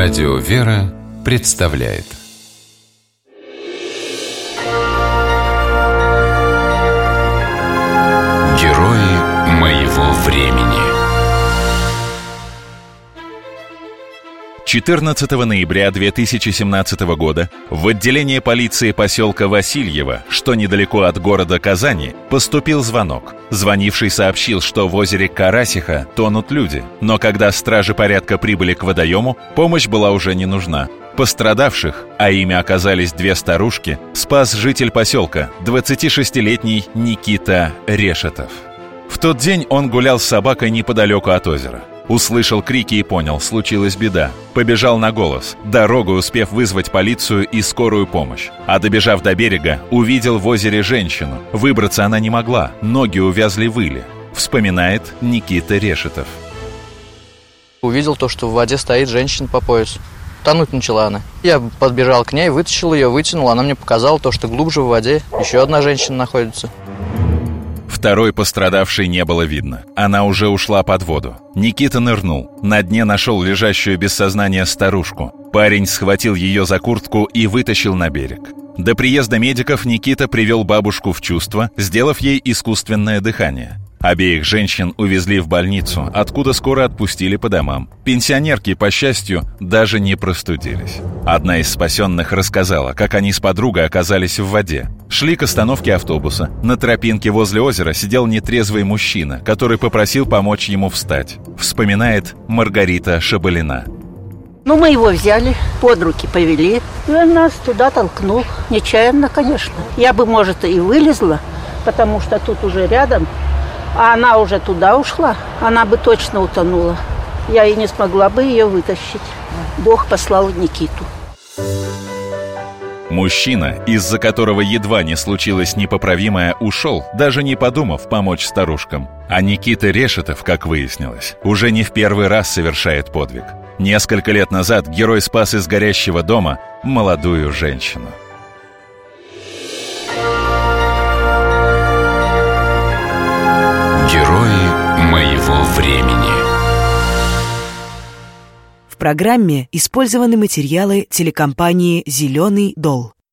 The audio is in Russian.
Радио «Вера» представляет. Герои моего времени 14 ноября 2017 года в отделение полиции поселка Васильева, что недалеко от города Казани, поступил звонок. Звонивший сообщил, что в озере Карасиха тонут люди, но когда стражи порядка прибыли к водоему, помощь была уже не нужна. Пострадавших, а ими оказались две старушки, спас житель поселка, 26-летний Никита Решетов. В тот день он гулял с собакой неподалеку от озера. Услышал крики и понял, случилась беда. Побежал на голос, дорогой успев вызвать полицию и скорую помощь. А добежав до берега, увидел в озере женщину. Выбраться она не могла, ноги увязли в иле. Вспоминает Никита Решетов. Увидел то, что в воде стоит женщина по пояс. Тонуть начала она. Я подбежал к ней, вытащил ее, вытянул. Она мне показала то, что глубже в воде еще одна женщина находится. Второй пострадавшей не было видно. Она уже ушла под воду. Никита нырнул. На дне нашел лежащую без сознания старушку. Парень схватил ее за куртку и вытащил на берег. До приезда медиков Никита привел бабушку в чувство, сделав ей искусственное дыхание. Обеих женщин увезли в больницу, откуда скоро отпустили по домам. Пенсионерки, по счастью, даже не простудились. Одна из спасенных рассказала, как они с подругой оказались в воде. Шли к остановке автобуса. На тропинке возле озера сидел нетрезвый мужчина, который попросил помочь ему встать. Вспоминает Маргарита Шабалина. Ну, мы его взяли, под руки повели, и он нас туда толкнул. Нечаянно, конечно. Я бы, может, и вылезла, потому что тут уже рядом а она уже туда ушла, она бы точно утонула. Я и не смогла бы ее вытащить. Бог послал Никиту. Мужчина, из-за которого едва не случилось непоправимое, ушел, даже не подумав помочь старушкам. А Никита Решетов, как выяснилось, уже не в первый раз совершает подвиг. Несколько лет назад герой спас из горящего дома молодую женщину. Программе использованы материалы телекомпании «Зеленый дол».